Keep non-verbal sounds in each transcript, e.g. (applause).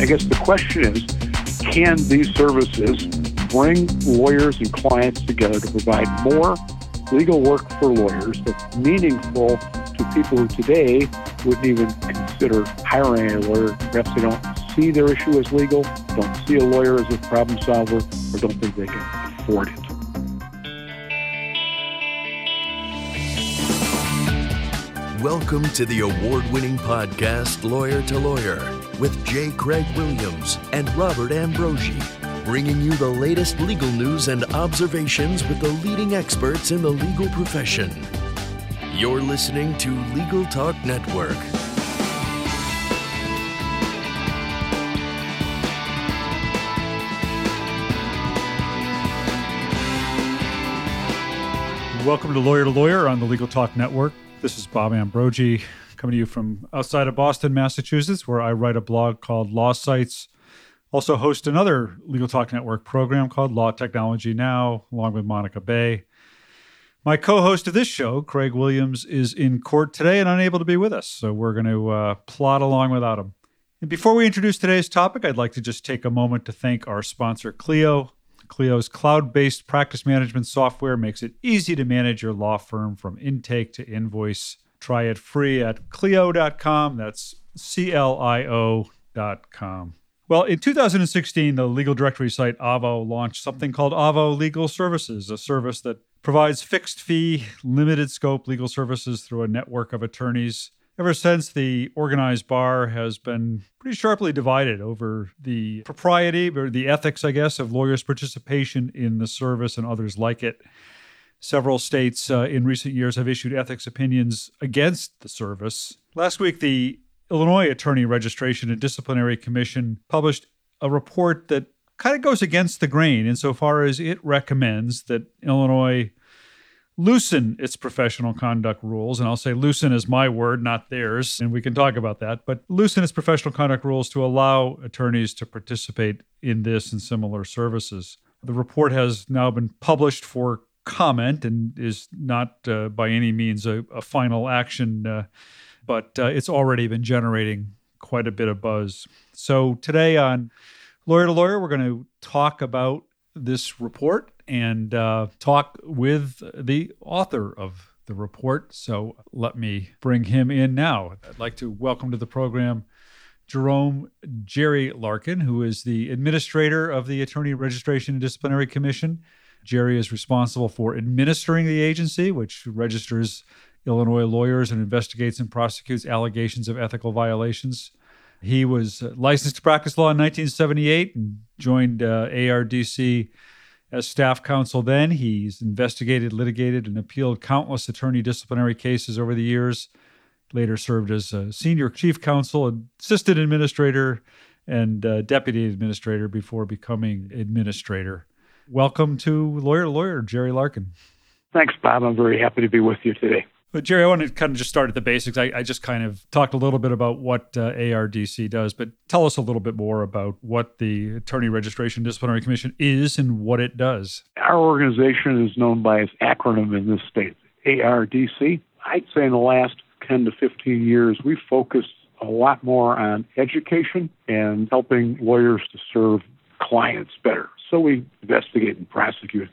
I guess the question is, can these services bring lawyers and clients together to provide more legal work for lawyers that's meaningful to people who today wouldn't even consider hiring a lawyer. Perhaps they don't see their issue as legal, don't see a lawyer as a problem solver, or don't think they can afford it. Welcome to the award winning podcast, Lawyer to Lawyer, with J. Craig Williams and Robert Ambrogi, bringing you the latest legal news and observations with the leading experts in the legal profession. You're listening to Legal Talk Network. Welcome to Lawyer to Lawyer on the Legal Talk Network. This is Bob Ambrogi coming to you from outside of Boston, Massachusetts, where I write a blog called LawSites. Also host another Legal Talk Network program called Law Technology Now, along with Monica Bay. My co-host of this show, Craig Williams, is in court today and unable to be with us, so we're going to uh, plot along without him. And before we introduce today's topic, I'd like to just take a moment to thank our sponsor, Clio. Clio's cloud based practice management software makes it easy to manage your law firm from intake to invoice. Try it free at Clio.com. That's C L I O.com. Well, in 2016, the legal directory site Avvo launched something called Avvo Legal Services, a service that provides fixed fee, limited scope legal services through a network of attorneys Ever since, the organized bar has been pretty sharply divided over the propriety or the ethics, I guess, of lawyers' participation in the service and others like it. Several states uh, in recent years have issued ethics opinions against the service. Last week, the Illinois Attorney Registration and Disciplinary Commission published a report that kind of goes against the grain insofar as it recommends that Illinois loosen its professional conduct rules. And I'll say loosen is my word, not theirs. And we can talk about that. But loosen its professional conduct rules to allow attorneys to participate in this and similar services. The report has now been published for comment and is not uh, by any means a, a final action, uh, but uh, it's already been generating quite a bit of buzz. So today on Lawyer to Lawyer, we're going to talk about this report and uh, talk with the author of the report. So let me bring him in now. I'd like to welcome to the program Jerome Jerry Larkin, who is the administrator of the Attorney Registration and Disciplinary Commission. Jerry is responsible for administering the agency, which registers Illinois lawyers and investigates and prosecutes allegations of ethical violations. He was licensed to practice law in 1978 and joined uh, ARDC as staff counsel, then he's investigated, litigated, and appealed countless attorney disciplinary cases over the years. Later served as a senior chief counsel, assistant administrator, and uh, deputy administrator before becoming administrator. Welcome to Lawyer to Lawyer, Jerry Larkin. Thanks, Bob. I'm very happy to be with you today. But Jerry, I want to kind of just start at the basics. I, I just kind of talked a little bit about what uh, ARDC does, but tell us a little bit more about what the Attorney Registration Disciplinary Commission is and what it does. Our organization is known by its acronym in this state, ARDC. I'd say in the last 10 to 15 years, we've focused a lot more on education and helping lawyers to serve clients better. So we investigate and prosecute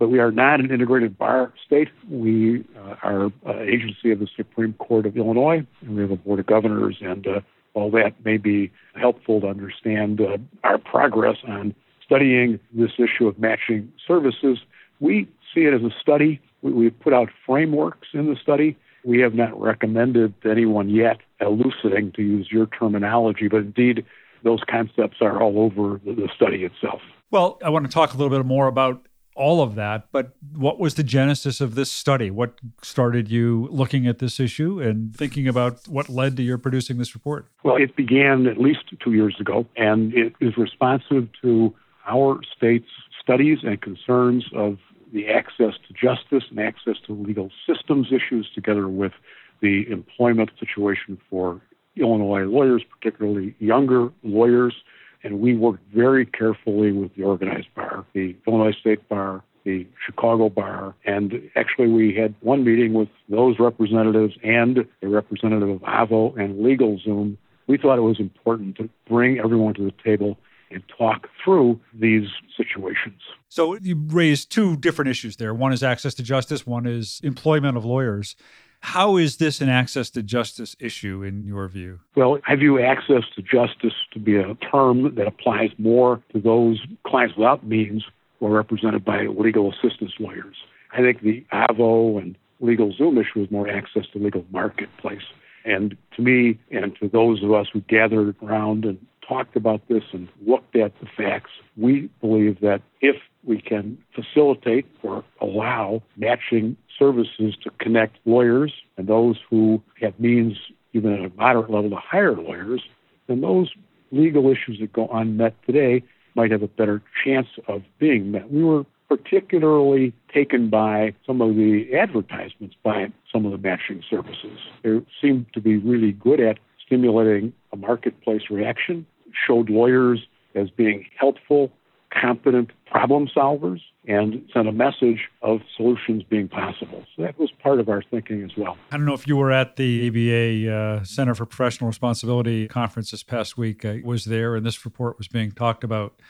but we are not an integrated bar state. We uh, are an agency of the Supreme Court of Illinois, and we have a board of governors, and uh, all that may be helpful to understand uh, our progress on studying this issue of matching services. We see it as a study. We, we put out frameworks in the study. We have not recommended to anyone yet elucidating, to use your terminology, but indeed, those concepts are all over the, study itself. Well, I want to talk a little bit more about all of that, but what was the genesis of this study? What started you looking at this issue and thinking about what led to your producing this report? Well, it began at least two years ago, and it is responsive to our state's studies and concerns of the access to justice and access to legal systems issues, together with the employment situation for Illinois lawyers, particularly younger lawyers and we worked very carefully with the organized bar, the Illinois State Bar, the Chicago Bar, and actually we had one meeting with those representatives and a representative of Avvo and LegalZoom we thought it was important to bring everyone to the table and talk through these situations. So you raised two different issues there. One is access to justice, one is employment of lawyers. How is this an access to justice issue in your view? Well, I view access to justice to be a term that applies more to those clients without means who are represented by legal assistance lawyers. I think the Avvo and LegalZoom issue is more access to legal marketplace. And to me, and to those of us who gathered around and talked about this and looked at the facts, we believe that if we can facilitate or allow matching services to connect lawyers and those who have means, even at a moderate level, to hire lawyers, then those legal issues that go unmet today might have a better chance of being met. We were particularly taken by some of the advertisements by some of the matching services. They seemed to be really good at stimulating a marketplace reaction, showed lawyers as being helpful, competent problem solvers, and sent a message of solutions being possible. So that was part of our thinking as well. I don't know if you were at the ABA uh, Center for Professional Responsibility conference this past week. I was there, and this report was being talked about.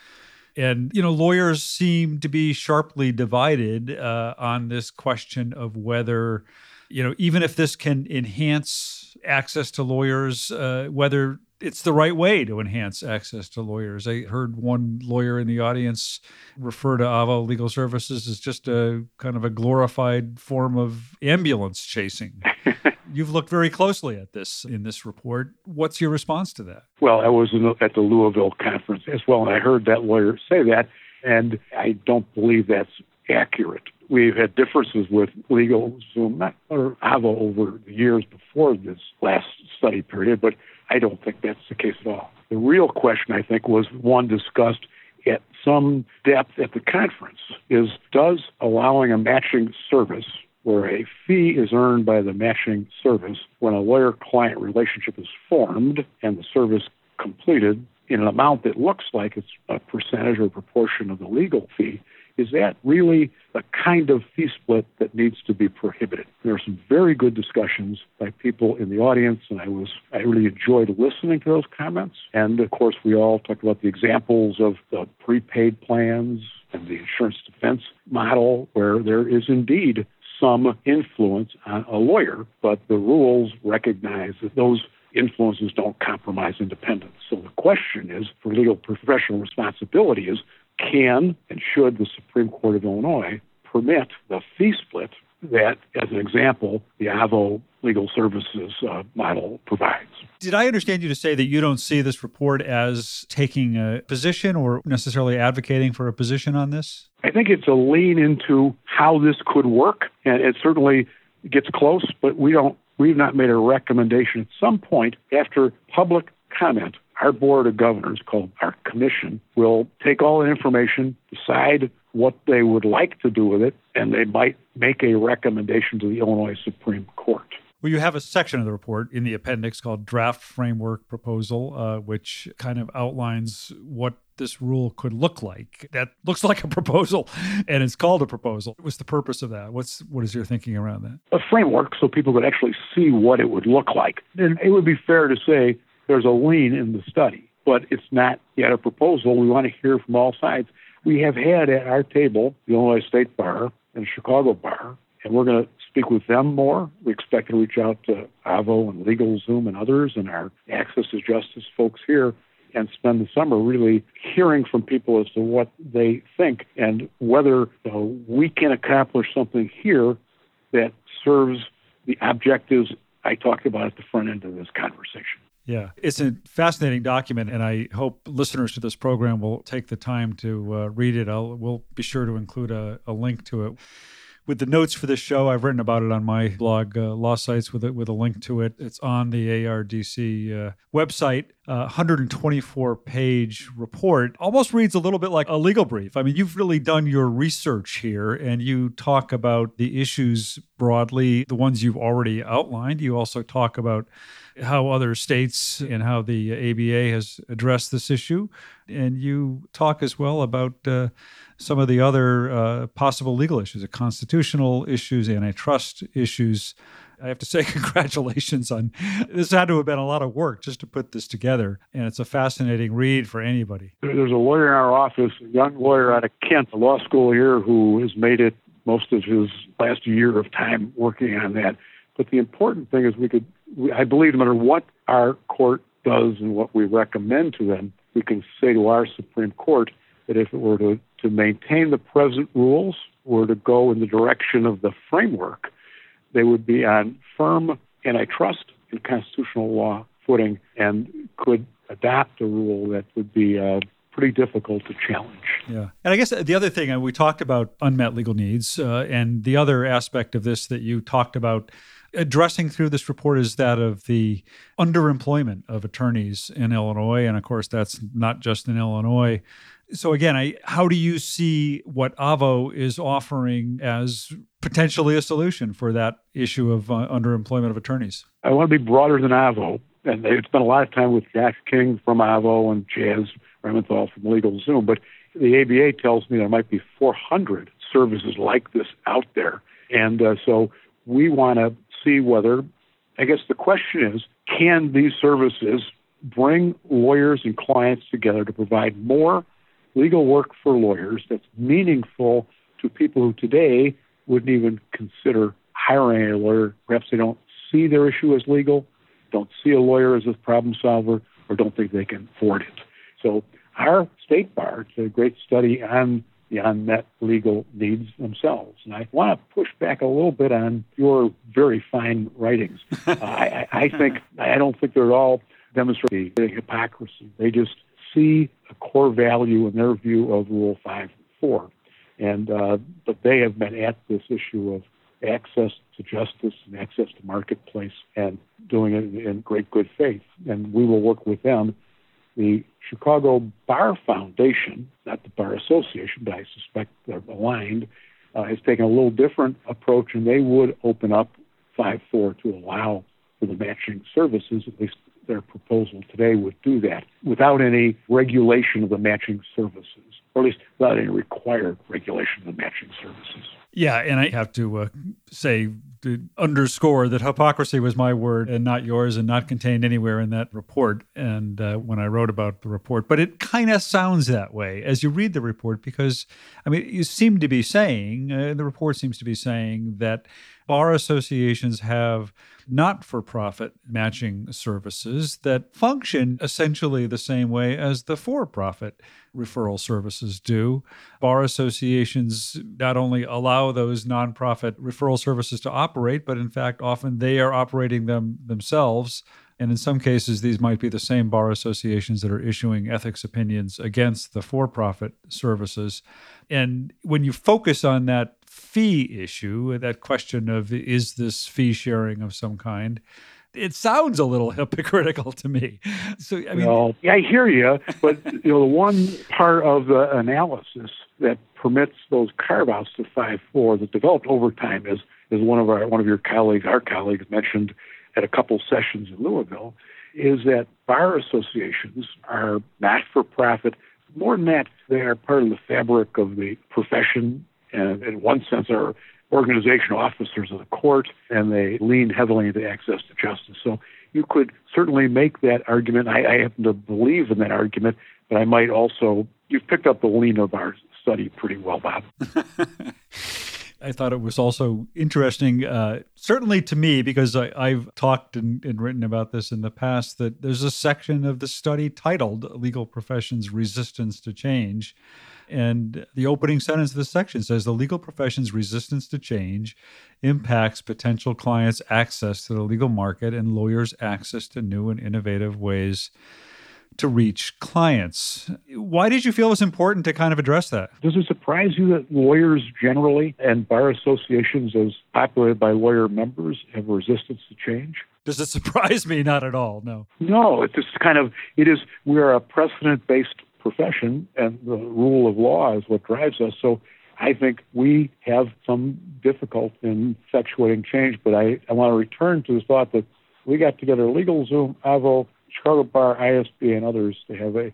And, you know, lawyers seem to be sharply divided uh, on this question of whether, you know, even if this can enhance access to lawyers, uh, whether it's the right way to enhance access to lawyers. I heard one lawyer in the audience refer to Avvo Legal Services as just a kind of a glorified form of ambulance chasing. (laughs) You've looked very closely at this in this report. What's your response to that? Well, I was the, at the Louisville conference as well, and I heard that lawyer say that, and I don't believe that's accurate. We've had differences with legal Zoom, not or Avvo over the years before this last study period, but I don't think that's the case at all. The real question, I think, was one discussed at some depth at the conference is does allowing a matching service where a fee is earned by the matching service when a lawyer client relationship is formed and the service completed in an amount that looks like it's a percentage or proportion of the legal fee is that really the kind of fee split that needs to be prohibited? There are some very good discussions by people in the audience, and I was I really enjoyed listening to those comments. And of course, we all talked about the examples of the prepaid plans and the insurance defense model, where there is indeed some influence on a lawyer, but the rules recognize that those influences don't compromise independence. So the question is for legal professional responsibility is can and should the Supreme Court of Illinois permit the fee split that, as an example, the Avvo legal services uh, model provides. Did I understand you to say that you don't see this report as taking a position or necessarily advocating for a position on this? I think it's a lean into how this could work, and it certainly gets close, but we don't. We've not made a recommendation. At some point, after public comment, our board of governors, called our commission, will take all the information, decide what they would like to do with it, and they might make a recommendation to the Illinois Supreme Court. Well, you have a section of the report in the appendix called Draft Framework Proposal, uh, which kind of outlines what this rule could look like. That looks like a proposal, (laughs) and it's called a proposal. What's the purpose of that? What's what is your thinking around that? A framework so people could actually see what it would look like. And it would be fair to say there's a lean in the study, but it's not yet a proposal. We want to hear from all sides. We have had at our table the Illinois State Bar and Chicago Bar, and we're going to speak with them more. We expect to reach out to Avvo and LegalZoom and others and our Access to Justice folks here and spend the summer really hearing from people as to what they think and whether you know, we can accomplish something here that serves the objectives I talked about at the front end of this conversation. Yeah, it's a fascinating document, and I hope listeners to this program will take the time to uh, read it. I'll we'll be sure to include a, a link to it with the notes for this show. I've written about it on my blog, uh, LawSites, with it with a link to it. It's on the ARDC uh, website. Uh, 124 page report almost reads a little bit like a legal brief. I mean, you've really done your research here, and you talk about the issues broadly, the ones you've already outlined. You also talk about how other states and how the ABA has addressed this issue. And you talk as well about uh, some of the other uh, possible legal issues, constitutional issues, antitrust issues. I have to say, (laughs) congratulations on this. Had to have been a lot of work just to put this together, and it's a fascinating read for anybody. There's a lawyer in our office, a young lawyer out of Kent, a law school here, who has made it most of his last year of time working on that. But the important thing is, we could, I believe, no matter what our court does and what we recommend to them, we can say to our Supreme Court that if it were to, to maintain the present rules, were to go in the direction of the framework, they would be on firm antitrust and constitutional law footing and could adopt a rule that would be uh, pretty difficult to challenge. Yeah. And I guess the other thing, we talked about unmet legal needs, uh, and the other aspect of this that you talked about addressing through this report is that of the underemployment of attorneys in Illinois. And of course, that's not just in Illinois. So again, I, how do you see what Avvo is offering as potentially a solution for that issue of uh, underemployment of attorneys? I want to be broader than Avvo, and they've spent a lot of time with Josh King from Avvo and Chas Rampenthal from LegalZoom, but the ABA tells me there might be 400 services like this out there, and uh, so we want to see whether. I guess the question is, can these services bring lawyers and clients together to provide more legal work for lawyers that's meaningful to people who today wouldn't even consider hiring a lawyer. Perhaps they don't see their issue as legal, don't see a lawyer as a problem solver, or don't think they can afford it. So our state bar did a great study on the unmet legal needs themselves. And I want to push back a little bit on your very fine writings. (laughs) uh, I, I think I don't think they're all demonstrating hypocrisy. They just see a core value in their view of Rule 5 4. And, uh, but they have been at this issue of access to justice and access to marketplace and doing it in great good faith. And we will work with them. The Chicago Bar Foundation, not the Bar Association, but I suspect they're aligned, uh, has taken a little different approach, and they would open up 5 4 to allow for the matching services, at least their proposal today would do that without any regulation of the matching services, or at least without any required regulation of the matching services. Yeah, and I have to uh, say, to underscore that hypocrisy was my word and not yours, and not contained anywhere in that report. And uh, when I wrote about the report, but it kind of sounds that way as you read the report, because I mean, you seem to be saying uh, the report seems to be saying that bar associations have not for profit matching services that function essentially the same way as the for profit referral services do. Bar associations not only allow those nonprofit referral services to operate, but in fact, often they are operating them themselves. And in some cases, these might be the same bar associations that are issuing ethics opinions against the for profit services. And when you focus on that fee issue, that question of is this fee sharing of some kind, it sounds a little (laughs) hypocritical to me. So I mean, well, I hear you, but you know, the one part of the analysis that permits those carve outs to five four that developed over time is is one of our one of your colleagues, our colleagues mentioned at a couple sessions in Louisville, is that bar associations are not for profit. More than that, they are part of the fabric of the profession and in one sense are organizational officers of the court, and they lean heavily into access to justice. So you could certainly make that argument. I, I happen to believe in that argument, but I might also, you've picked up the lean of our study pretty well, Bob. (laughs) I thought it was also interesting, uh, certainly to me, because I, have talked and, and, written about this in the past, that there's a section of the study titled Legal Professions Resistance to Change. And the opening sentence of this section says the legal profession's resistance to change impacts potential clients' access to the legal market and lawyers' access to new and innovative ways to reach clients. Why did you feel it was important to kind of address that? Does it surprise you that lawyers generally and bar associations, as populated by lawyer members, have resistance to change? Does it (laughs) surprise me? Not at all. No. No, it's just kind of, it is, we are a precedent based profession, and the rule of law is what drives us. So I think we have some difficulty in effectuating change, but I, I want to return to the thought that we got together LegalZoom, Avvo, Chicago Bar, ISB, and others to have a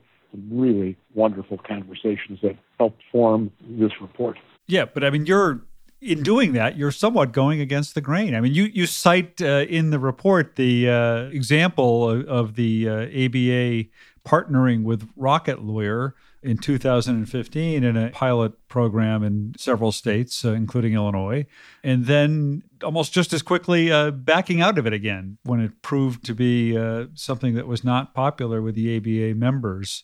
really wonderful conversations that helped form this report. Yeah, but I mean, you're in doing that, you're somewhat going against the grain. I mean, you you cite uh, in the report the uh, example of, of the uh, ABA partnering with Rocket Lawyer in 2015 in a pilot program in several states, uh, including Illinois, and then almost just as quickly uh, backing out of it again when it proved to be uh, something that was not popular with the ABA members.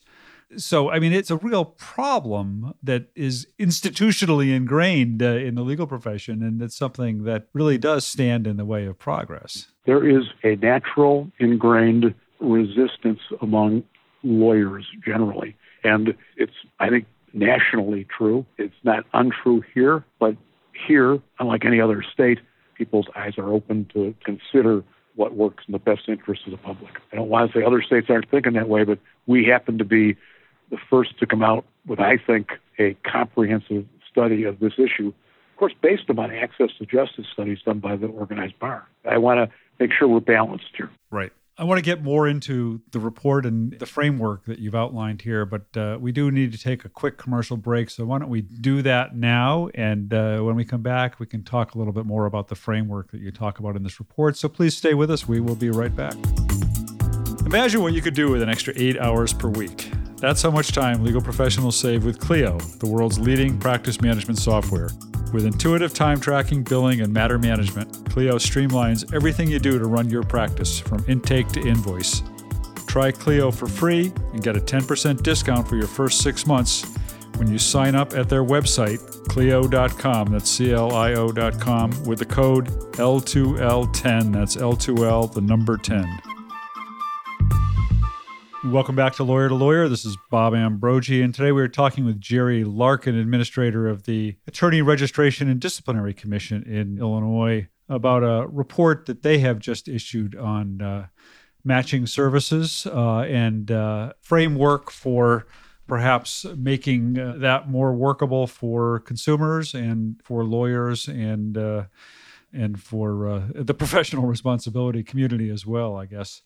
So, I mean, it's a real problem that is institutionally ingrained uh, in the legal profession, and it's something that really does stand in the way of progress. There is a natural ingrained resistance among lawyers generally. And it's, I think, nationally true. It's not untrue here, but here, unlike any other state, people's eyes are open to consider what works in the best interest of the public. I don't want to say other states aren't thinking that way, but we happen to be the first to come out with, I think, a comprehensive study of this issue. Of course, based upon access to justice studies done by the organized bar. I want to make sure we're balanced here. Right. I want to get more into the report and the framework that you've outlined here, but uh, we do need to take a quick commercial break. So, why don't we do that now? And uh, when we come back, we can talk a little bit more about the framework that you talk about in this report. So, please stay with us. We will be right back. Imagine what you could do with an extra eight hours per week. That's how much time legal professionals save with Clio, the world's leading practice management software. With intuitive time tracking, billing, and matter management, Clio streamlines everything you do to run your practice from intake to invoice. Try Clio for free and get a 10% discount for your first six months when you sign up at their website, Clio.com, that's C L I O.com, with the code L2L10, that's L2L, the number 10. Welcome back to Lawyer to Lawyer. This is Bob Ambrogi, and today we're talking with Jerry Larkin, administrator of the Attorney Registration and Disciplinary Commission in Illinois, about a report that they have just issued on uh, matching services uh, and uh, framework for perhaps making uh, that more workable for consumers and for lawyers and uh, and for uh, the professional responsibility community as well, I guess.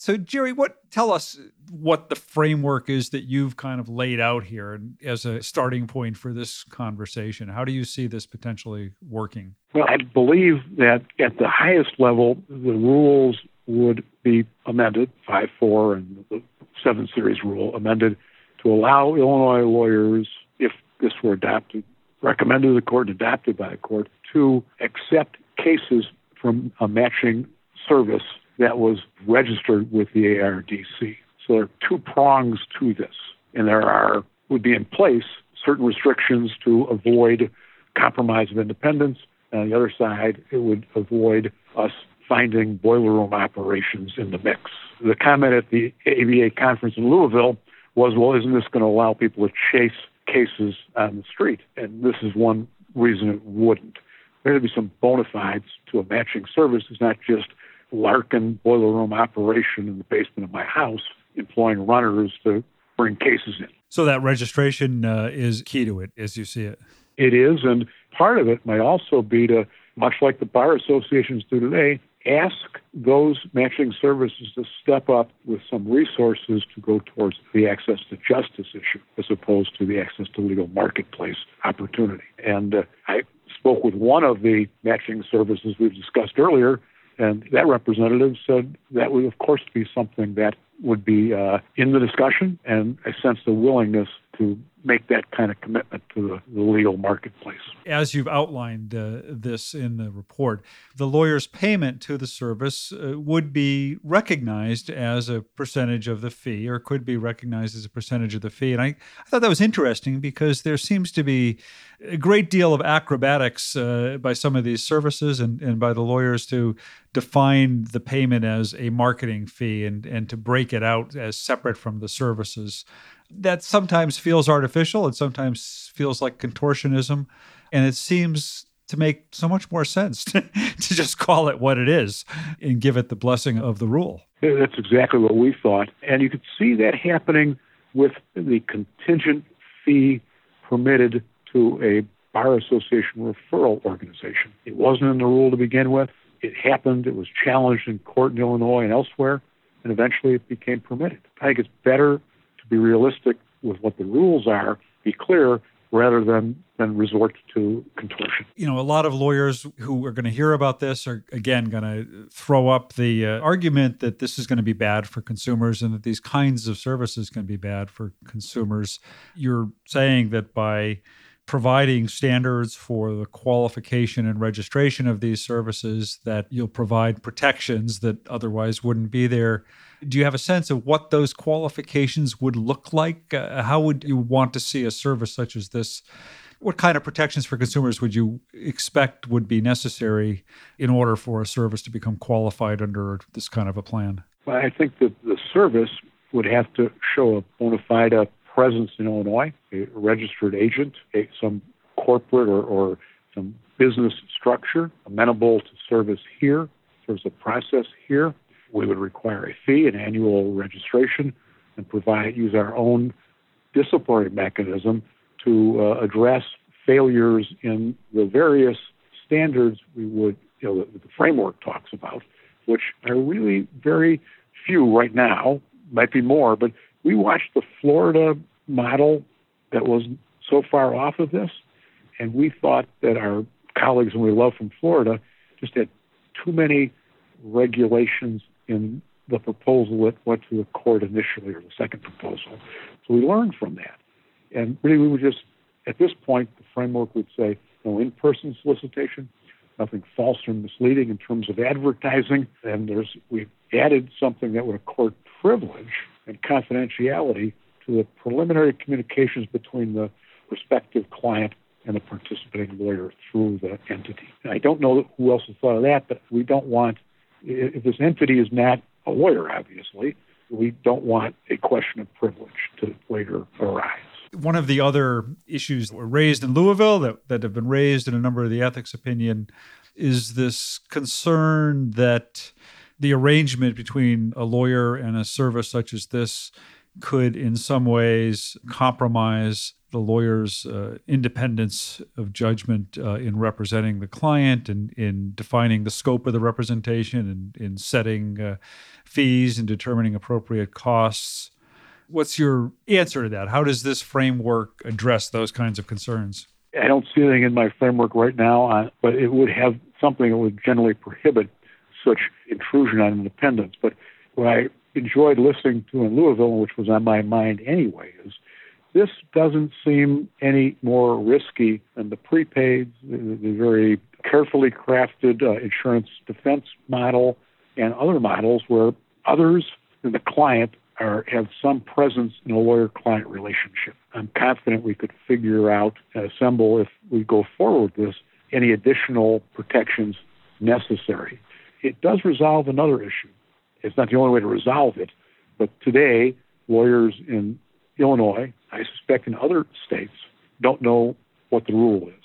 So, Jerry, what tell us what the framework is that you've kind of laid out here as a starting point for this conversation. How do you see this potentially working? Well, I believe that at the highest level, the rules would be amended, 5 4 and the 7 Series rule amended to allow Illinois lawyers, if this were adopted, recommended to the court and adopted by the court, to accept cases from a matching service that was registered with the ARDC. So there are two prongs to this, and there are would be in place certain restrictions to avoid compromise of independence. And on the other side, it would avoid us finding boiler room operations in the mix. The comment at the ABA conference in Louisville was, well, isn't this going to allow people to chase cases on the street? And this is one reason it wouldn't. There would be some bona fides to a matching service. It's not just Larkin boiler room operation in the basement of my house, employing runners to bring cases in. So that registration uh, is key to it, as you see it. It is, and part of it might also be to, much like the bar associations do today, ask those matching services to step up with some resources to go towards the access to justice issue as opposed to the access to legal marketplace opportunity. And uh, I spoke with one of the matching services we've discussed earlier and that representative said that would, of course, be something that would be uh, in the discussion, and I sense the willingness to make that kind of commitment to the, the legal marketplace. As you've outlined uh, this in the report, the lawyer's payment to the service uh, would be recognized as a percentage of the fee or could be recognized as a percentage of the fee. And I, I thought that was interesting because there seems to be a great deal of acrobatics uh, by some of these services and, and by the lawyers to define the payment as a marketing fee and, and to break it out as separate from the services that sometimes feels artificial and sometimes feels like contortionism. And it seems to make so much more sense (laughs) to, to just call it what it is and give it the blessing of the rule. That's exactly what we thought. And you could see that happening with the contingent fee permitted to a bar association referral organization. It wasn't in the rule to begin with. It happened. It was challenged in court in Illinois and elsewhere, and eventually it became permitted. I think it's better be realistic with what the rules are, be clear, rather than than resort to contortion. You know, a lot of lawyers who are going to hear about this are again going to throw up the uh, argument that this is going to be bad for consumers and that these kinds of services can be bad for consumers. You're saying that by providing standards for the qualification and registration of these services that you'll provide protections that otherwise wouldn't be there do you have a sense of what those qualifications would look like? Uh, how would you want to see a service such as this? What kind of protections for consumers would you expect would be necessary in order for a service to become qualified under this kind of a plan? Well, i think that the service would have to show a bona fide presence in Illinois, a registered agent, a, some corporate or, or some business structure amenable to service here, service a process here. We would require a fee, an annual registration, and provide use our own disciplinary mechanism to uh, address failures in the various standards we would, you know, the, the framework talks about, which are really very few right now. Might be more, but we watched the Florida model that was so far off of this, and we thought that our colleagues and we love from Florida just had too many regulations in the proposal that went to the court initially, or the second proposal. So we learned from that. And really, we would just, at this point, the framework would say no in person solicitation, nothing false or misleading in terms of advertising. And there's, we've added something that would accord privilege and confidentiality to the preliminary communications between the respective client and the participating lawyer through the entity. And I don't know who else has thought of that, but we don't want, if this entity is not a lawyer, obviously, we don't want a question of privilege to later arise. One of the other issues that were raised in Louisville that, that have been raised in a number of the ethics opinion is this concern that the arrangement between a lawyer and a service such as this could, in some ways, compromise the lawyer's uh, independence of judgment uh, in representing the client and in defining the scope of the representation and in setting uh, fees and determining appropriate costs. What's your answer to that? How does this framework address those kinds of concerns? I don't see anything in my framework right now, uh, but it would have something that would generally prohibit such intrusion on independence. But what I enjoyed listening to in Louisville, which was on my mind anyway, is this doesn't seem any more risky than the prepaid, the, the very carefully crafted uh, insurance defense model, and other models where others than the client are, have some presence in a lawyer client relationship. I'm confident we could figure out and assemble, if we go forward with this, any additional protections necessary. It does resolve another issue it's not the only way to resolve it. But today, lawyers in Illinois, I suspect in other states, don't know what the rule is,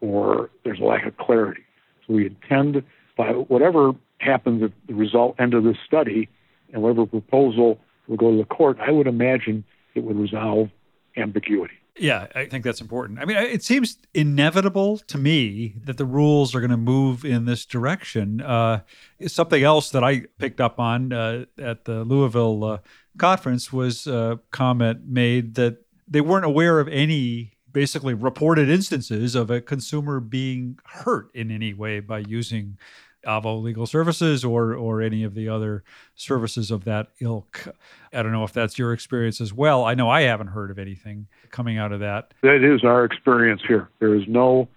or there's a lack of clarity. So we intend, by whatever happens at the result end of this study, and whatever proposal will go to the court, I would imagine it would resolve ambiguity. Yeah, I think that's important. I mean, it seems inevitable to me that the rules are going to move in this direction. Uh, something else that I picked up on uh, at the Louisville uh, conference was a comment made that they weren't aware of any basically reported instances of a consumer being hurt in any way by using Avvo Legal Services or or any of the other services of that ilk. I don't know if that's your experience as well. I know I haven't heard of anything coming out of that. That is our experience here. There is no,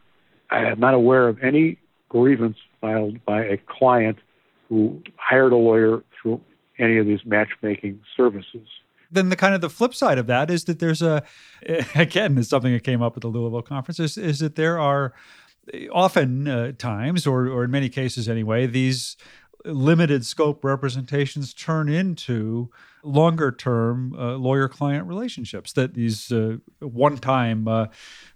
I am not aware of any grievance filed by a client who hired a lawyer through any of these matchmaking services. Then the kind of the flip side of that is that there's a, (laughs) again, is something that came up at the Louisville conference is, is that there are often uh, times, or, or in many cases anyway, these limited scope representations turn into longer term uh, lawyer client relationships that these uh, one time uh,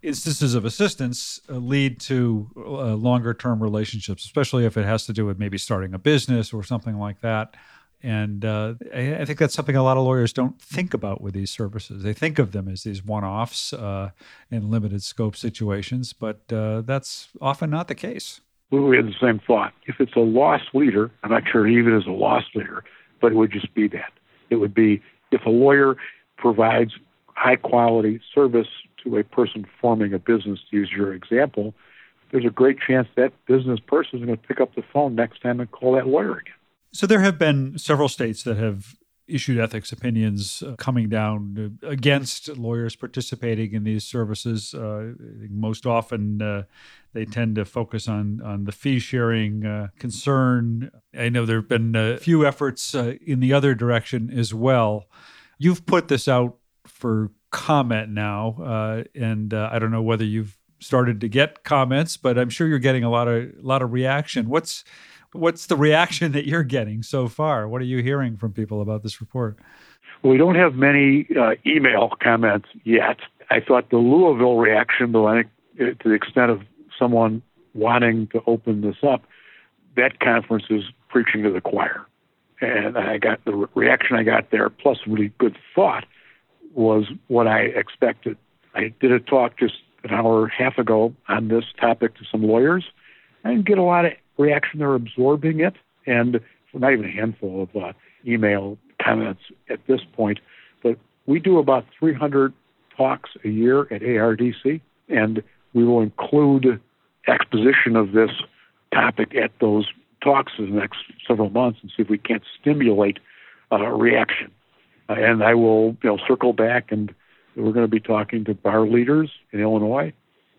instances of assistance uh, lead to uh, longer term relationships especially if it has to do with maybe starting a business or something like that and uh, I, I, think that's something a lot of lawyers don't think about with these services. They think of them as these one offs uh, in limited scope situations, but uh, that's often not the case. We had the same thought. If it's a loss leader, I'm not sure even is a loss leader, but it would just be that. It would be if a lawyer provides high quality service to a person forming a business, to use your example, there's a great chance that business person is going to pick up the phone next time and call that lawyer again. So there have been several states that have issued ethics opinions uh, coming down against lawyers participating in these services. Uh, most often, uh, they tend to focus on on the fee sharing uh, concern. I know there have been a few efforts uh, in the other direction as well. You've put this out for comment now, uh, and I don't know whether you've started to get comments, but I'm sure you're getting a lot of a lot of reaction. What's what's the reaction that you're getting so far? What are you hearing from people about this report? Well, we don't have many uh, email comments yet. I thought the Louisville reaction, though, I think uh, to the extent of someone wanting to open this up, that conference is preaching to the choir. And I got the reaction I got there, plus really good thought, was what I expected. I did a talk just an hour and a half ago on this topic to some lawyers. Didn't get a lot of reaction. They're absorbing it, and not even a handful of uh, email comments at this point. But we do about 300 talks a year at ARDC, and we will include exposition of this topic at those talks in the next several months and see if we can't stimulate uh, reaction. Uh, and I will, you know, circle back and we're going to be talking to bar leaders in Illinois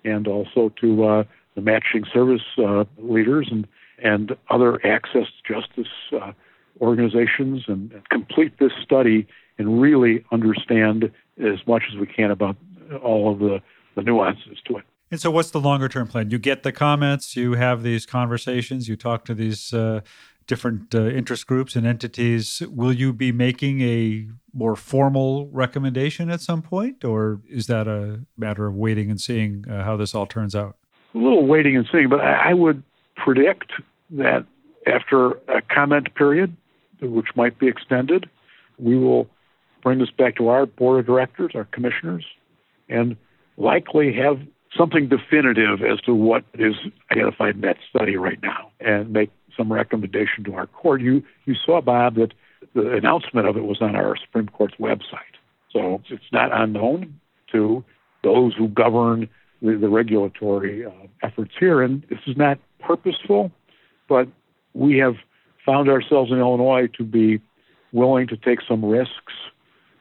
and also to uh, the matching service uh, leaders and, and other access justice uh, organizations and, and complete this study and really understand as much as we can about all of the, the nuances to it. And so, what's the longer term plan? You get the comments, you have these conversations, you talk to these uh, different uh, interest groups and entities. Will you be making a more formal recommendation at some point, or is that a matter of waiting and seeing uh, how this all turns out? A little waiting and seeing, but I would predict that after a comment period, which might be extended, we will bring this back to our board of directors, our commissioners, and likely have something definitive as to what is identified in that study right now and make some recommendation to our court. You you saw Bob that the announcement of it was on our Supreme Court's website. So it's not unknown to those who govern the, the regulatory uh, efforts here. And this is not purposeful, but we have found ourselves in Illinois to be willing to take some risks.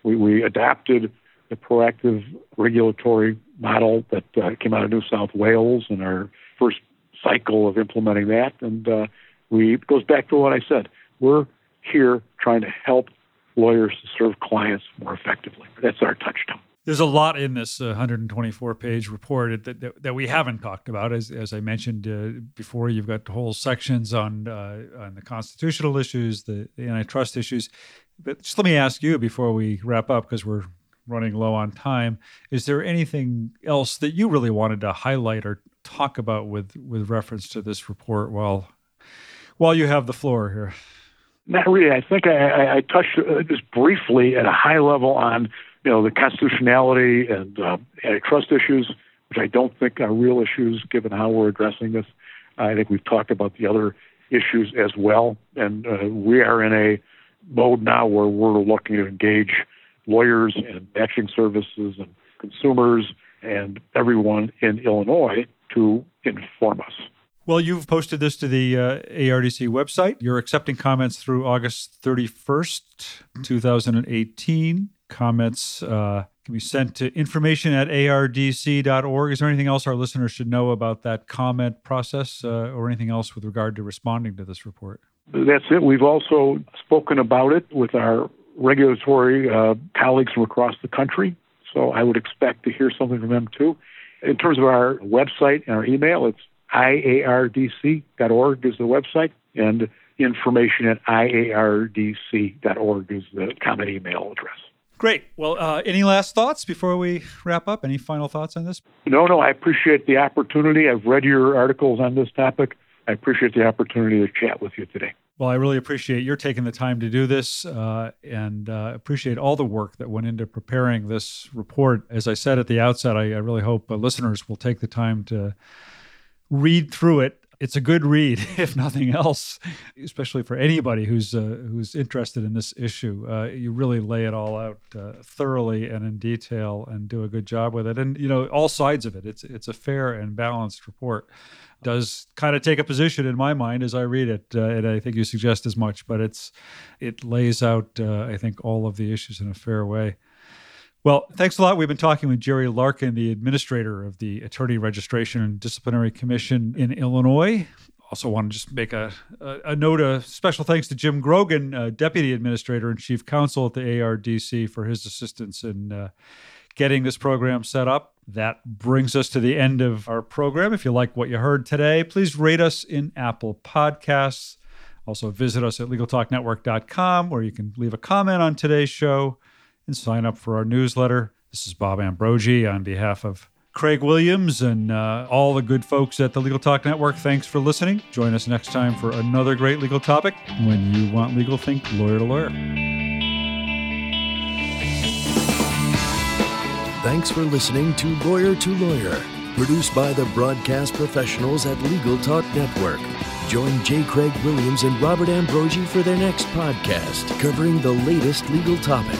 We, we adapted the proactive regulatory model that uh, came out of New South Wales in our first cycle of implementing that. And uh, we it goes back to what I said. We're here trying to help lawyers to serve clients more effectively. That's our touchstone. There's a lot in this uh, 124 page report that, that, that, we haven't talked about. As, as I mentioned uh, before, you've got whole sections on, uh, on the constitutional issues, the, the antitrust issues. But just let me ask you before we wrap up, because we're running low on time. Is there anything else that you really wanted to highlight or talk about with, with reference to this report while, while you have the floor here? Not really. I think I, I touched uh, just briefly at a high level on you know the constitutionality and uh, antitrust issues, which I don't think are real issues given how we're addressing this. I think we've talked about the other issues as well, and uh, we are in a mode now where we're looking to engage lawyers and matching services and consumers and everyone in Illinois to inform us. Well, you've posted this to the uh, ARDC website. You're accepting comments through August 31st, 2018. Comments uh, can be sent to information at ardc.org. Is there anything else our listeners should know about that comment process uh, or anything else with regard to responding to this report? That's it. We've also spoken about it with our regulatory uh, colleagues from across the country. So I would expect to hear something from them too. In terms of our website and our email, it's iardc.org is the website, and information at iardc.org is the common email address. Great. Well, uh, any last thoughts before we wrap up? Any final thoughts on this? No, no. I appreciate the opportunity. I've read your articles on this topic. I appreciate the opportunity to chat with you today. Well, I really appreciate your taking the time to do this uh, and uh, appreciate all the work that went into preparing this report. As I said at the outset, I, I really hope uh, listeners will take the time to read through it. It's a good read, (laughs) if nothing else, especially for anybody who's uh, who's interested in this issue. Uh, you really lay it all out uh, thoroughly and in detail, and do a good job with it. And you know all sides of it. It's it's a fair and balanced report. Does kind of take a position in my mind as I read it, uh, and I think you suggest as much. But it's it lays out, uh, I think, all of the issues in a fair way. Well, thanks a lot. We've been talking with Jerry Larkin, the administrator of the Attorney Registration and Disciplinary Commission in Illinois. Also, want to just make a, a, a note of special thanks to Jim Grogan, uh, Deputy Administrator and Chief Counsel at the ARDC, for his assistance in uh, getting this program set up. That brings us to the end of our program. If you like what you heard today, please rate us in Apple Podcasts. Also, visit us at LegalTalkNetwork.com where you can leave a comment on today's show and sign up for our newsletter. This is Bob Ambrogi on behalf of Craig Williams and uh, all the good folks at the Legal Talk Network. Thanks for listening. Join us next time for another great legal topic. When you want legal, think lawyer to lawyer. Thanks for listening to Lawyer to Lawyer, produced by the broadcast professionals at Legal Talk Network. Join J. Craig Williams and Robert Ambrogi for their next podcast covering the latest legal topic.